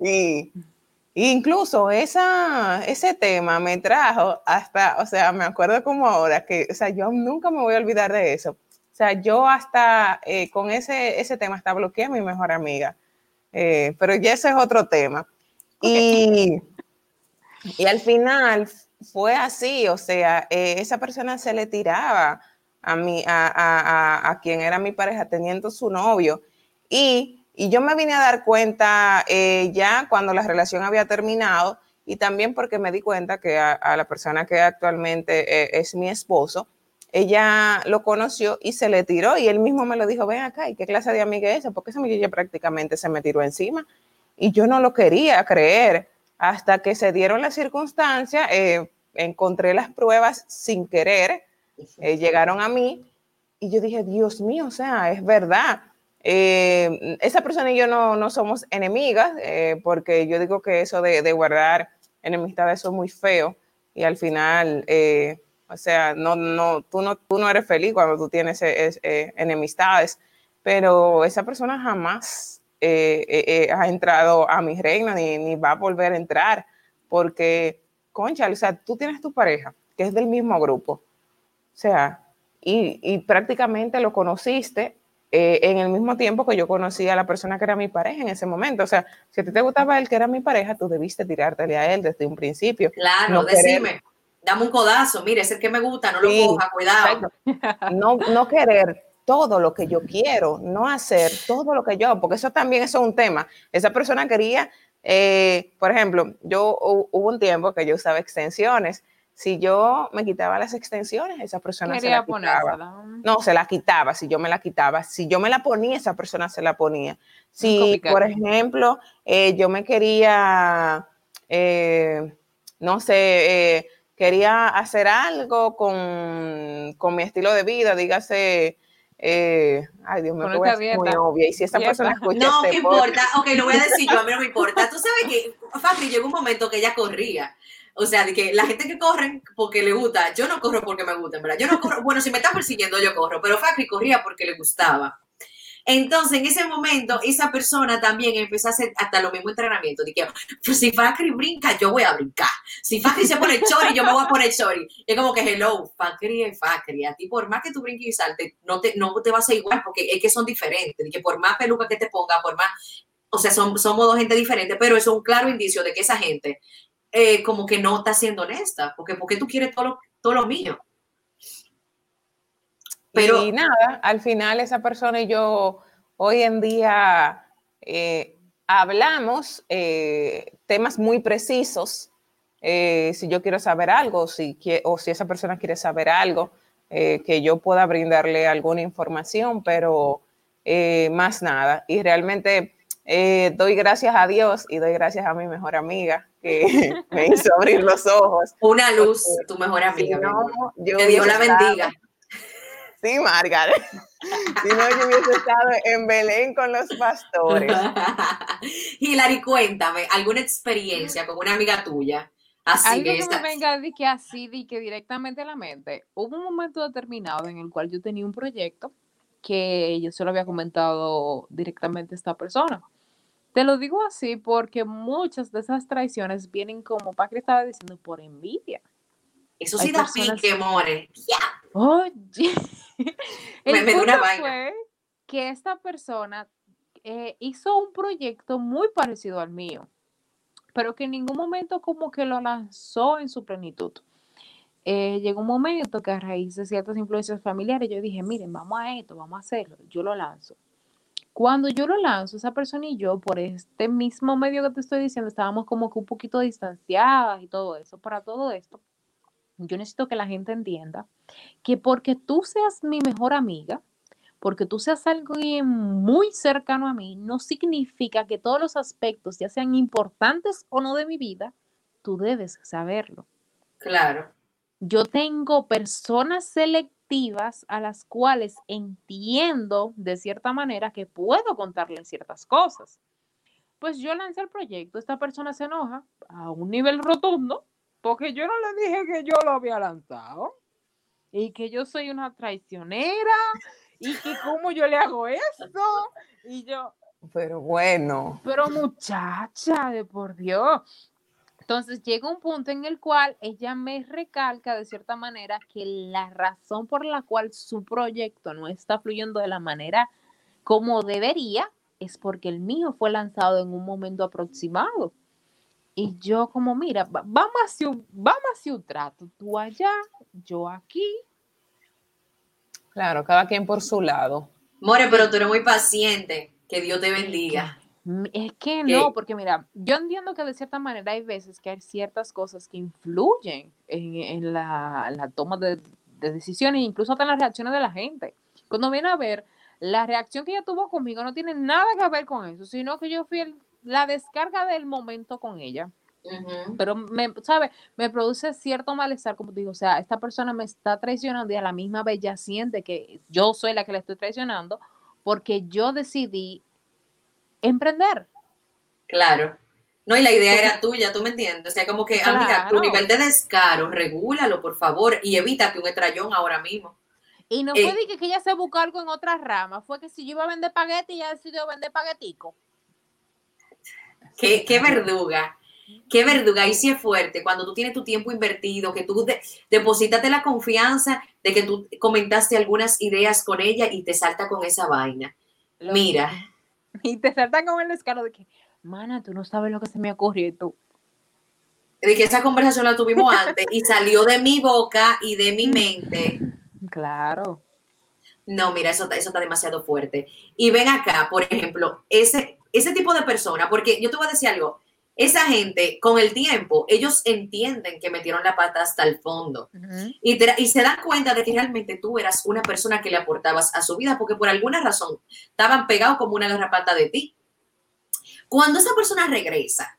y y incluso esa, ese tema me trajo hasta, o sea, me acuerdo como ahora que, o sea, yo nunca me voy a olvidar de eso. O sea, yo hasta eh, con ese, ese tema hasta bloqueé a mi mejor amiga. Eh, pero ya ese es otro tema. Y, y al final fue así, o sea, eh, esa persona se le tiraba a, mi, a, a, a, a quien era mi pareja teniendo su novio. Y, y yo me vine a dar cuenta eh, ya cuando la relación había terminado y también porque me di cuenta que a, a la persona que actualmente eh, es mi esposo, ella lo conoció y se le tiró y él mismo me lo dijo, ven acá, ¿y qué clase de amiga es esa? Porque esa amiga prácticamente se me tiró encima y yo no lo quería creer hasta que se dieron las circunstancias, eh, encontré las pruebas sin querer, eh, llegaron a mí y yo dije, Dios mío, o sea, es verdad. Eh, esa persona y yo no, no somos enemigas, eh, porque yo digo que eso de, de guardar enemistades eso es muy feo y al final, eh, o sea, no, no, tú, no, tú no eres feliz cuando tú tienes es- eh, enemistades, pero esa persona jamás eh, eh, eh, ha entrado a mi reino ni, ni va a volver a entrar, porque, concha, o sea, tú tienes tu pareja, que es del mismo grupo, o sea, y, y prácticamente lo conociste eh, en el mismo tiempo que yo conocí a la persona que era mi pareja en ese momento. O sea, si a ti te gustaba el que era mi pareja, tú debiste tirártele a él desde un principio. Claro, No querer- decime, dame un codazo, mire, es el que me gusta, no lo Sí, coja, cuidado. no, no querer todo lo que yo quiero, no hacer todo lo que yo, porque eso también eso es un tema. Esa persona quería, eh, por ejemplo, yo hu- hubo un tiempo que yo usaba extensiones. Si yo me quitaba las extensiones, esa persona se Quería la quitaba. No, se la quitaba, si yo me la quitaba. Si yo me la ponía, esa persona se la ponía. Si, por ejemplo, eh, yo me quería, eh, no sé, eh, quería hacer algo con, con mi estilo de vida, dígase, eh, ay Dios mío, ser muy obvia. Y si esa Dieta. persona escucha No, este ¿qué podcast- importa? Ok, lo voy a decir yo, a mí no me importa. Tú sabes que, Fabri, llegó un momento que ella corría. O sea, de que la gente que corre porque le gusta, yo no corro porque me gusta, en verdad. Yo no corro, bueno, si me está persiguiendo, yo corro, pero Fabri corría porque le gustaba. Entonces, en ese momento, esa persona también empezó a hacer hasta lo mismo entrenamiento. Que, pues, si Fakri brinca, yo voy a brincar. Si Fakri se pone chori, yo me voy a poner chori. Y es como que, hello, Fakri es Fakri. A ti, por más que tú brinques y saltes, no te, no te va a ser igual porque es que son diferentes. Que por más peluca que te ponga, por más. O sea, son, somos dos gente diferentes, pero eso es un claro indicio de que esa gente, eh, como que no está siendo honesta. Porque, porque tú quieres todo lo, todo lo mío. Pero- y nada, al final esa persona y yo hoy en día eh, hablamos eh, temas muy precisos. eh, si yo quiero saber algo, si o si esa persona quiere saber algo, eh, que yo pueda brindarle alguna información, pero más nada. Y realmente doy gracias a Dios y doy gracias a mi mejor amiga que me hizo abrir los ojos. Una luz, Porque tu mejor amiga. no, yo Que Dios la bendiga. Sí, Margaret. si no, yo hubiese estado en Belén con los pastores. Hilary, cuéntame, ¿alguna experiencia con una amiga tuya? Así Algo que que esta- me venga de que así, de que directamente a la mente. Hubo un momento determinado en el cual yo tenía un proyecto que yo se lo había comentado directamente a esta persona. Te lo digo así porque muchas de esas traiciones vienen como Pacri estaba diciendo por envidia. Eso Hay sí da personas- pique, more. Oye, Me- el me una punto vaina. fue que esta persona eh, hizo un proyecto muy parecido al mío, pero que en ningún momento como que lo lanzó en su plenitud. Eh, llegó un momento que a raíz de ciertas influencias familiares yo dije, miren, vamos a esto, vamos a hacerlo, yo lo lanzo. Cuando yo lo lanzo, esa persona y yo, por este mismo medio que te estoy diciendo, estábamos como que un poquito distanciadas y todo eso. Para todo esto, yo necesito que la gente entienda que porque tú seas mi mejor amiga, porque tú seas alguien muy cercano a mí, no significa que todos los aspectos, ya sean importantes o no de mi vida, tú debes saberlo. Claro. Yo tengo personas selectivas a las cuales entiendo de cierta manera que puedo contarles ciertas cosas. Pues yo lancé el proyecto, esta persona se enoja a un nivel rotundo porque yo no le dije que yo lo había lanzado y que yo soy una traicionera y que cómo yo le hago esto y yo, Pero bueno, pero muchacha, de por Dios. Entonces llega un punto en el cual ella me recalca de cierta manera que la razón por la cual su proyecto no está fluyendo de la manera como debería es porque el mío fue lanzado en un momento aproximado. Y yo como, mira, va- vamos hacia un, vamos hacia un trato, tú allá, yo aquí. claro, cada quien por su lado. More, pero tú eres muy paciente. Que Dios te bendiga. Es que ¿Qué? no, porque mira, yo entiendo que de cierta manera hay veces que hay ciertas cosas que influyen en, en la, la toma de, de decisiones, incluso hasta en las reacciones de la gente. Cuando viene a ver, la reacción que ella tuvo conmigo no tiene nada que ver con eso, sino que yo fui el- la descarga del momento con ella. Pero, me, ¿sabes? Me produce cierto malestar, como te digo, o sea, esta persona me está traicionando y a la misma vez ya siente que yo soy la que le estoy traicionando porque yo decidí emprender. Claro. No, y la idea era tuya, tú me entiendes. O sea, como que, amiga, tu Claro. nivel de descaro, regúlalo, por favor, y evítate un estrellón ahora mismo. Y no Eh. fue de que, que ella se buscó algo en otras ramas, fue que si yo iba a vender paquete, ella decidió vender paquetico. Qué, qué verduga. Qué verduga. Y sí es fuerte cuando tú tienes tu tiempo invertido, que tú de- depositaste la confianza de que tú comentaste algunas ideas con ella y te salta con esa vaina. Lo- Mira, Y te saltan con el descaro de que, mana, tú no sabes lo que se me ocurrió y tú. de que esa conversación la tuvimos antes y salió de mi boca y de mi mente. Claro. No, mira, eso está demasiado fuerte. Y ven acá, por ejemplo, ese, ese tipo de persona, porque yo te voy a decir algo, esa gente con el tiempo, ellos entienden que metieron la pata hasta el fondo y, te- y se dan cuenta de que realmente tú eras una persona que le aportabas a su vida, porque por alguna razón estaban pegados como una garrapata de ti. Cuando esa persona regresa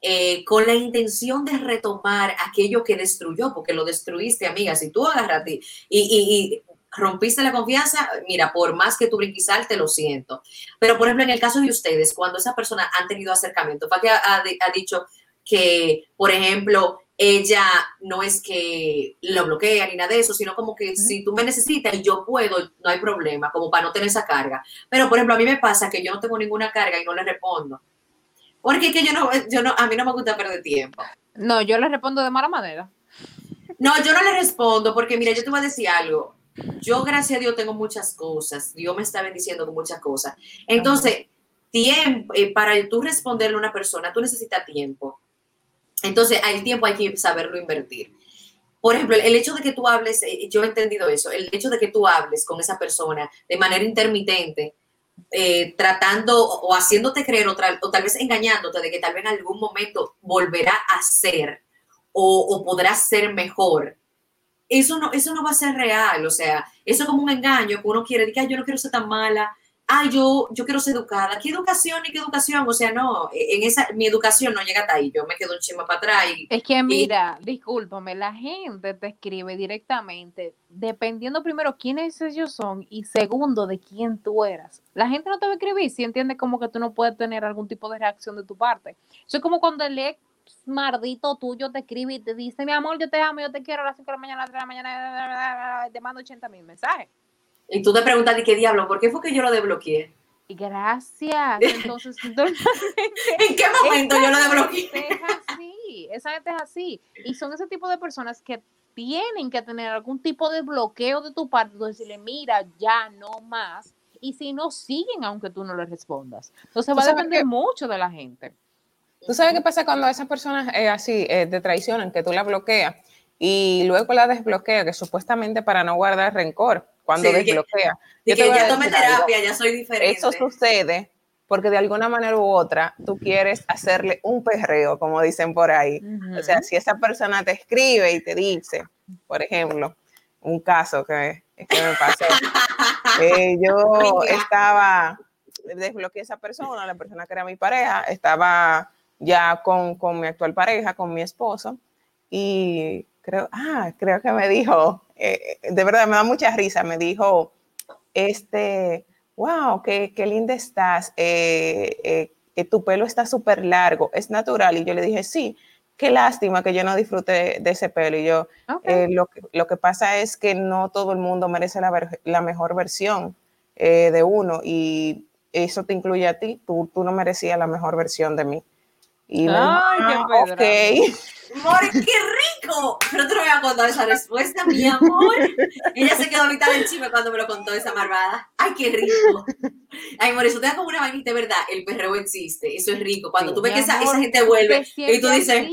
eh, con la intención de retomar aquello que destruyó, porque lo destruiste, amiga. Si tú agarras y, y, y rompiste la confianza, mira, por más que tú brinques te lo siento. Pero, por ejemplo, en el caso de ustedes, cuando esa persona han tenido acercamiento, ¿para que ha, ha dicho que, por ejemplo, ella no es que lo bloquea ni nada de eso, sino como que si tú me necesitas y yo puedo, no hay problema, como para no tener esa carga. Pero, por ejemplo, a mí me pasa que yo no tengo ninguna carga y no le respondo. Porque es que yo no, yo no, a mí no me gusta perder tiempo. No, yo le respondo de mala manera. No, yo no le respondo porque, mira, yo te voy a decir algo. Yo, gracias a Dios, tengo muchas cosas. Dios me está bendiciendo con muchas cosas. Entonces, tiempo, eh, para tú responderle a una persona, tú necesitas tiempo entonces, al tiempo hay que saberlo invertir. Por ejemplo, el hecho de que tú hables, eh, yo he entendido eso, el hecho de que tú hables con esa persona de manera intermitente, eh, tratando o haciéndote creer o, tal vez engañándote de que tal vez en algún momento volverá a ser o, o podrá ser mejor, eso no, eso no va a ser real, o sea, eso es como un engaño que uno quiere, decir, yo no quiero ser tan mala, ah, yo, yo quiero ser educada. ¿Qué educación y qué educación? O sea, no, en esa, mi educación no llega hasta ahí. Yo me quedo un chima para atrás. es que mira, discúlpame, la gente te escribe directamente, dependiendo primero quiénes ellos son y segundo de quién tú eras. La gente no te va a escribir si entiende como que tú no puedes tener algún tipo de reacción de tu parte. Eso es como cuando el ex mardito tuyo te escribe y te dice, mi amor, yo te amo, yo te quiero a las 5 de la mañana, a las 3 de la mañana, te mando 80 mil mensajes. Y tú te preguntas, ¿y qué diablo? ¿Por qué fue que yo lo desbloqueé? Gracias. Entonces, ¿en qué momento yo lo desbloqueé? Es así, esa gente es así. Y son ese tipo de personas que tienen que tener algún tipo de bloqueo de tu parte, decirle, mira, ya no más. Y si no, siguen aunque tú no les respondas. Entonces va a depender mucho de la gente. ¿Tú sabes qué pasa cuando esas personas eh, así eh, te traicionan, que tú la bloqueas y luego la desbloqueas, que supuestamente para no guardar rencor? cuando desbloquea. Que, que ya tomé terapia, ya soy diferente. Eso sucede porque de alguna manera u otra tú quieres hacerle un perreo, como dicen por ahí. O sea, si esa persona te escribe y te dice, por ejemplo, un caso que, que me pasó, eh, yo estaba, desbloqueé a esa persona, la persona que era mi pareja, estaba ya con, con mi actual pareja, con mi esposo, y creo, ah, creo que me dijo, eh, de verdad me da mucha risa, me dijo, este, wow, qué, qué linda estás, eh, eh, tu pelo está súper largo, es natural. Y yo le dije, sí, qué lástima que yo no disfrute de ese pelo. Y yo, lo, que, lo, que pasa es que no todo el mundo merece la, la mejor versión de uno y eso te incluye a ti, tú, tú no merecías la mejor versión de mí. Y Ay, qué ok. Amor, qué rico. Pero te lo voy a contar esa respuesta, mi amor. Ella se quedó a mitad del chisme cuando me lo contó esa malvada. Ay, qué rico. Ay, amor, eso te da como una vainita, ¿verdad? El perreo existe. Eso es rico. Cuando tú ves que esa, esa, gente vuelve y tú dices,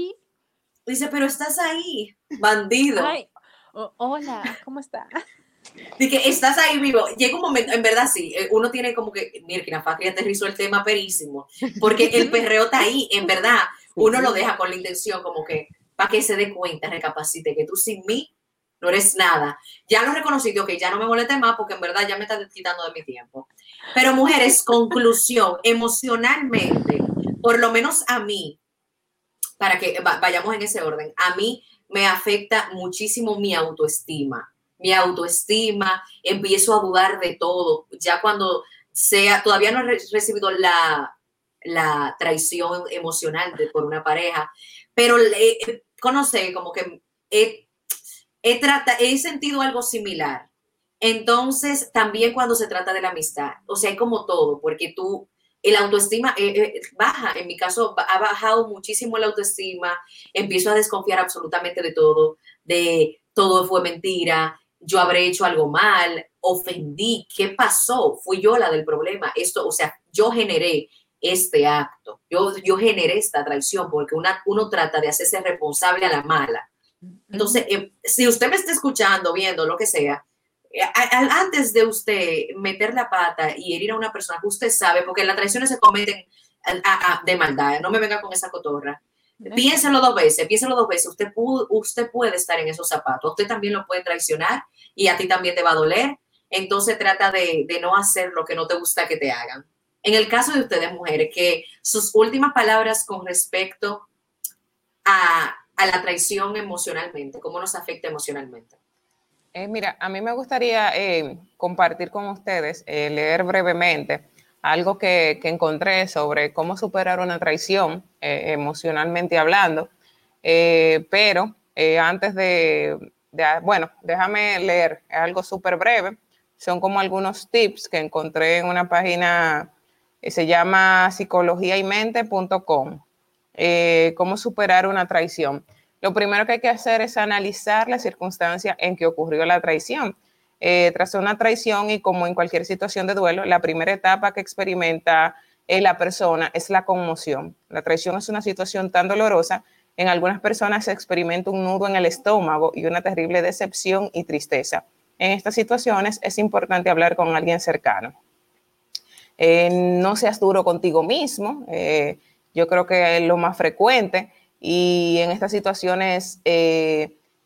dice, pero estás ahí, bandido. Ay, hola, ¿cómo estás? De que estás ahí vivo. Llega un momento, en verdad sí, eh, uno tiene como que, mira, que aterrizó el tema perísimo, porque el perreo está ahí, en verdad, uno lo deja con la intención como que, para que se dé cuenta, recapacite, que tú sin mí no eres nada. Ya lo reconocí, que ya no me moleste más porque en verdad ya me está quitando de mi tiempo. Pero mujeres, conclusión, emocionalmente, por lo menos a mí, para que vayamos en ese orden, a mí me afecta muchísimo mi autoestima mi autoestima, empiezo a dudar de todo. Ya cuando sea, todavía no he recibido la, la traición emocional de, por una pareja, pero eh, conoce como que he, he, trata, he sentido algo similar. Entonces, también cuando se trata de la amistad, o sea, hay como todo, porque tú, el autoestima eh, eh, baja, en mi caso ha bajado muchísimo la autoestima, empiezo a desconfiar absolutamente de todo, de todo fue mentira, yo habré hecho algo mal, ofendí, ¿qué pasó? Fui yo la del problema. Esto, o sea, yo generé este acto, yo, yo generé esta traición porque una, uno trata de hacerse responsable a la mala. Entonces, eh, si usted me está escuchando, viendo, lo que sea, eh, antes de usted meter la pata y herir a una persona que usted sabe, porque las traiciones se cometen de maldad, no me venga con esa cotorra Piénselo dos veces, piénselo dos veces. Usted, usted puede estar en esos zapatos, usted también lo puede traicionar y a ti también te va a doler. Entonces trata de, de no hacer lo que no te gusta que te hagan. En el caso de ustedes, mujeres, que sus últimas palabras con respecto a, a la traición emocionalmente? ¿Cómo nos afecta emocionalmente? Eh, mira, a mí me gustaría eh, compartir con ustedes, eh, leer brevemente algo que, que, encontré sobre cómo superar una traición emocionalmente hablando, pero antes de, de, bueno, déjame leer algo súper breve. Son como algunos tips que encontré en una página que se llama psicologiaymente.com. cómo superar una traición. Lo primero que hay que hacer es analizar la circunstancia en que ocurrió la traición. Eh, tras una traición y como en cualquier situación de duelo, la primera etapa que experimenta eh, la persona es la conmoción. La traición es una situación tan dolorosa. En algunas personas se experimenta un nudo en el estómago y una terrible decepción y tristeza. En estas situaciones es importante hablar con alguien cercano. Eh, no seas duro contigo mismo. yo creo que es lo más frecuente y en estas situaciones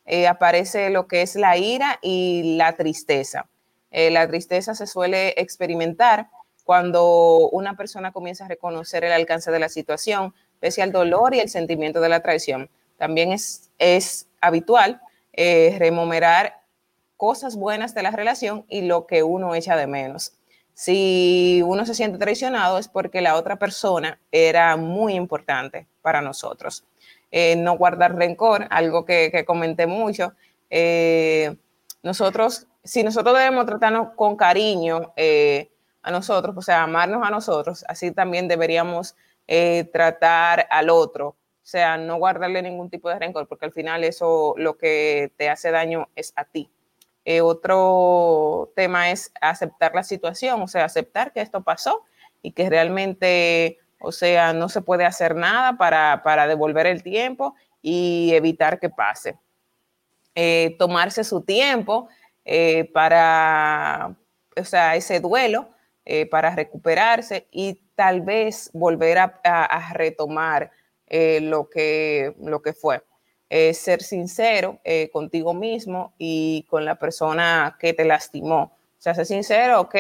eh, eh, aparece lo que es la ira y la tristeza. Eh, la tristeza se suele experimentar cuando una persona comienza a reconocer el alcance de la situación, pese al dolor y el sentimiento de la traición. También es, es habitual rememorar cosas buenas de la relación y lo que uno echa de menos. Si uno se siente traicionado es porque la otra persona era muy importante para nosotros. Eh, no guardar rencor, algo que, comenté mucho. Eh, nosotros, si nosotros debemos tratarnos con cariño eh, a nosotros, o sea, amarnos a nosotros, así también deberíamos tratar al otro. O sea, no guardarle ningún tipo de rencor, porque al final eso lo que te hace daño es a ti. otro tema es aceptar la situación, o sea, aceptar que esto pasó y que realmente o sea, no se puede hacer nada para, devolver el tiempo y evitar que pase. Eh, tomarse su tiempo eh, para, o sea, ese duelo, eh, para recuperarse y tal vez volver a, retomar lo, que, lo que fue. ser sincero contigo mismo y con la persona que te lastimó. O sea, ser sincero, ok,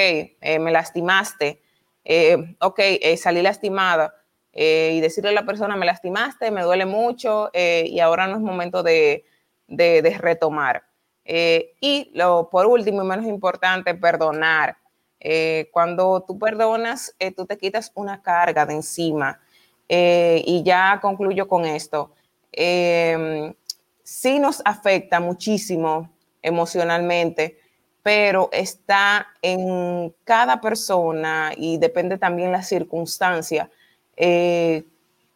me lastimaste, eh, ok, eh, salí lastimada eh, y decirle a la persona, me lastimaste, me duele mucho y ahora no es momento de, retomar. y lo, por último y menos importante, perdonar. cuando tú perdonas, tú te quitas una carga de encima. y ya concluyo con esto. sí nos afecta muchísimo emocionalmente pero está en cada persona y depende también la circunstancia, eh,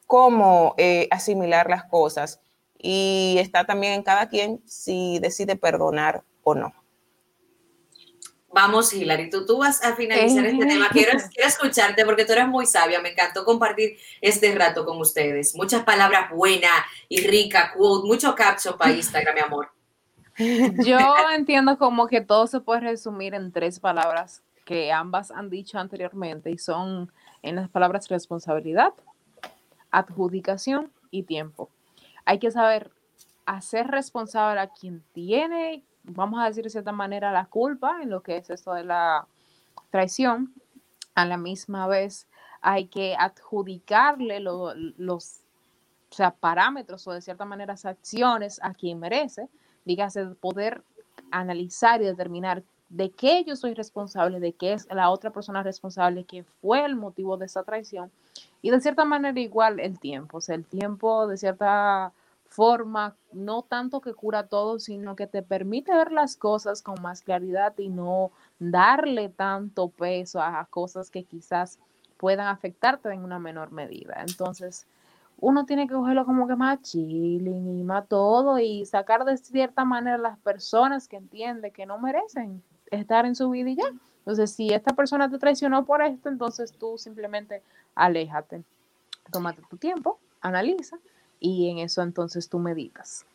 cómo eh, asimilar las cosas. Y está también en cada quien si decide perdonar o no. Vamos, Hilary, tú, tú vas a finalizar este tema. Quiero, quiero, escucharte porque tú eres muy sabia. Me encantó compartir este rato con ustedes. Muchas palabras buenas y ricas, quote, mucho caption para Instagram, mi amor. Yo entiendo como que todo se puede resumir en tres palabras que ambas han dicho anteriormente y son en las palabras responsabilidad, adjudicación y tiempo. Hay que saber hacer responsable a quien tiene, vamos a decir de cierta manera, la culpa en lo que es esto de la traición. A la misma vez hay que adjudicarle los sea, parámetros o de cierta manera acciones a quien merece dígase, poder analizar y determinar de qué yo soy responsable, de qué es la otra persona responsable, qué fue el motivo de esa traición. Y de cierta manera igual el tiempo, o sea, el tiempo de cierta forma, no tanto que cura todo, sino que te permite ver las cosas con más claridad y no darle tanto peso a cosas que quizás puedan afectarte en una menor medida. Entonces, uno tiene que cogerlo como que más chilling y más todo y sacar de cierta manera las personas que entienden que no merecen estar en su vida y ya. Entonces, si esta persona te traicionó por esto, entonces tú simplemente aléjate, tómate tu tiempo, analiza y en eso entonces tú meditas.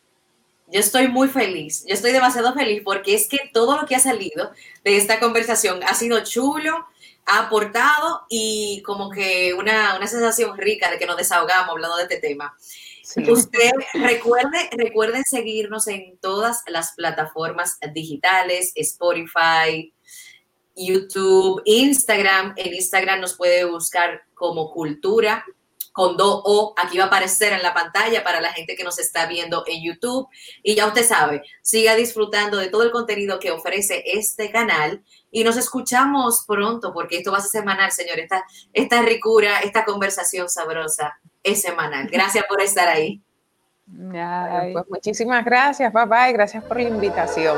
Yo estoy muy feliz, yo estoy demasiado feliz porque es que todo lo que ha salido de esta conversación ha sido chulo, ha aportado y como que una, sensación rica de que nos desahogamos hablando de este tema. Usted recuerde, recuerden seguirnos en todas las plataformas digitales, Spotify, YouTube, Instagram. En Instagram nos puede buscar como Cultura con do O. Aquí va a aparecer en la pantalla para la gente que nos está viendo en YouTube. Y ya usted sabe, siga disfrutando de todo el contenido que ofrece este canal. Y nos escuchamos pronto, porque esto va a ser semanal, señor. Esta, esta ricura, esta conversación sabrosa es semanal. Gracias por estar ahí. pues muchísimas gracias, papá, y gracias por la invitación.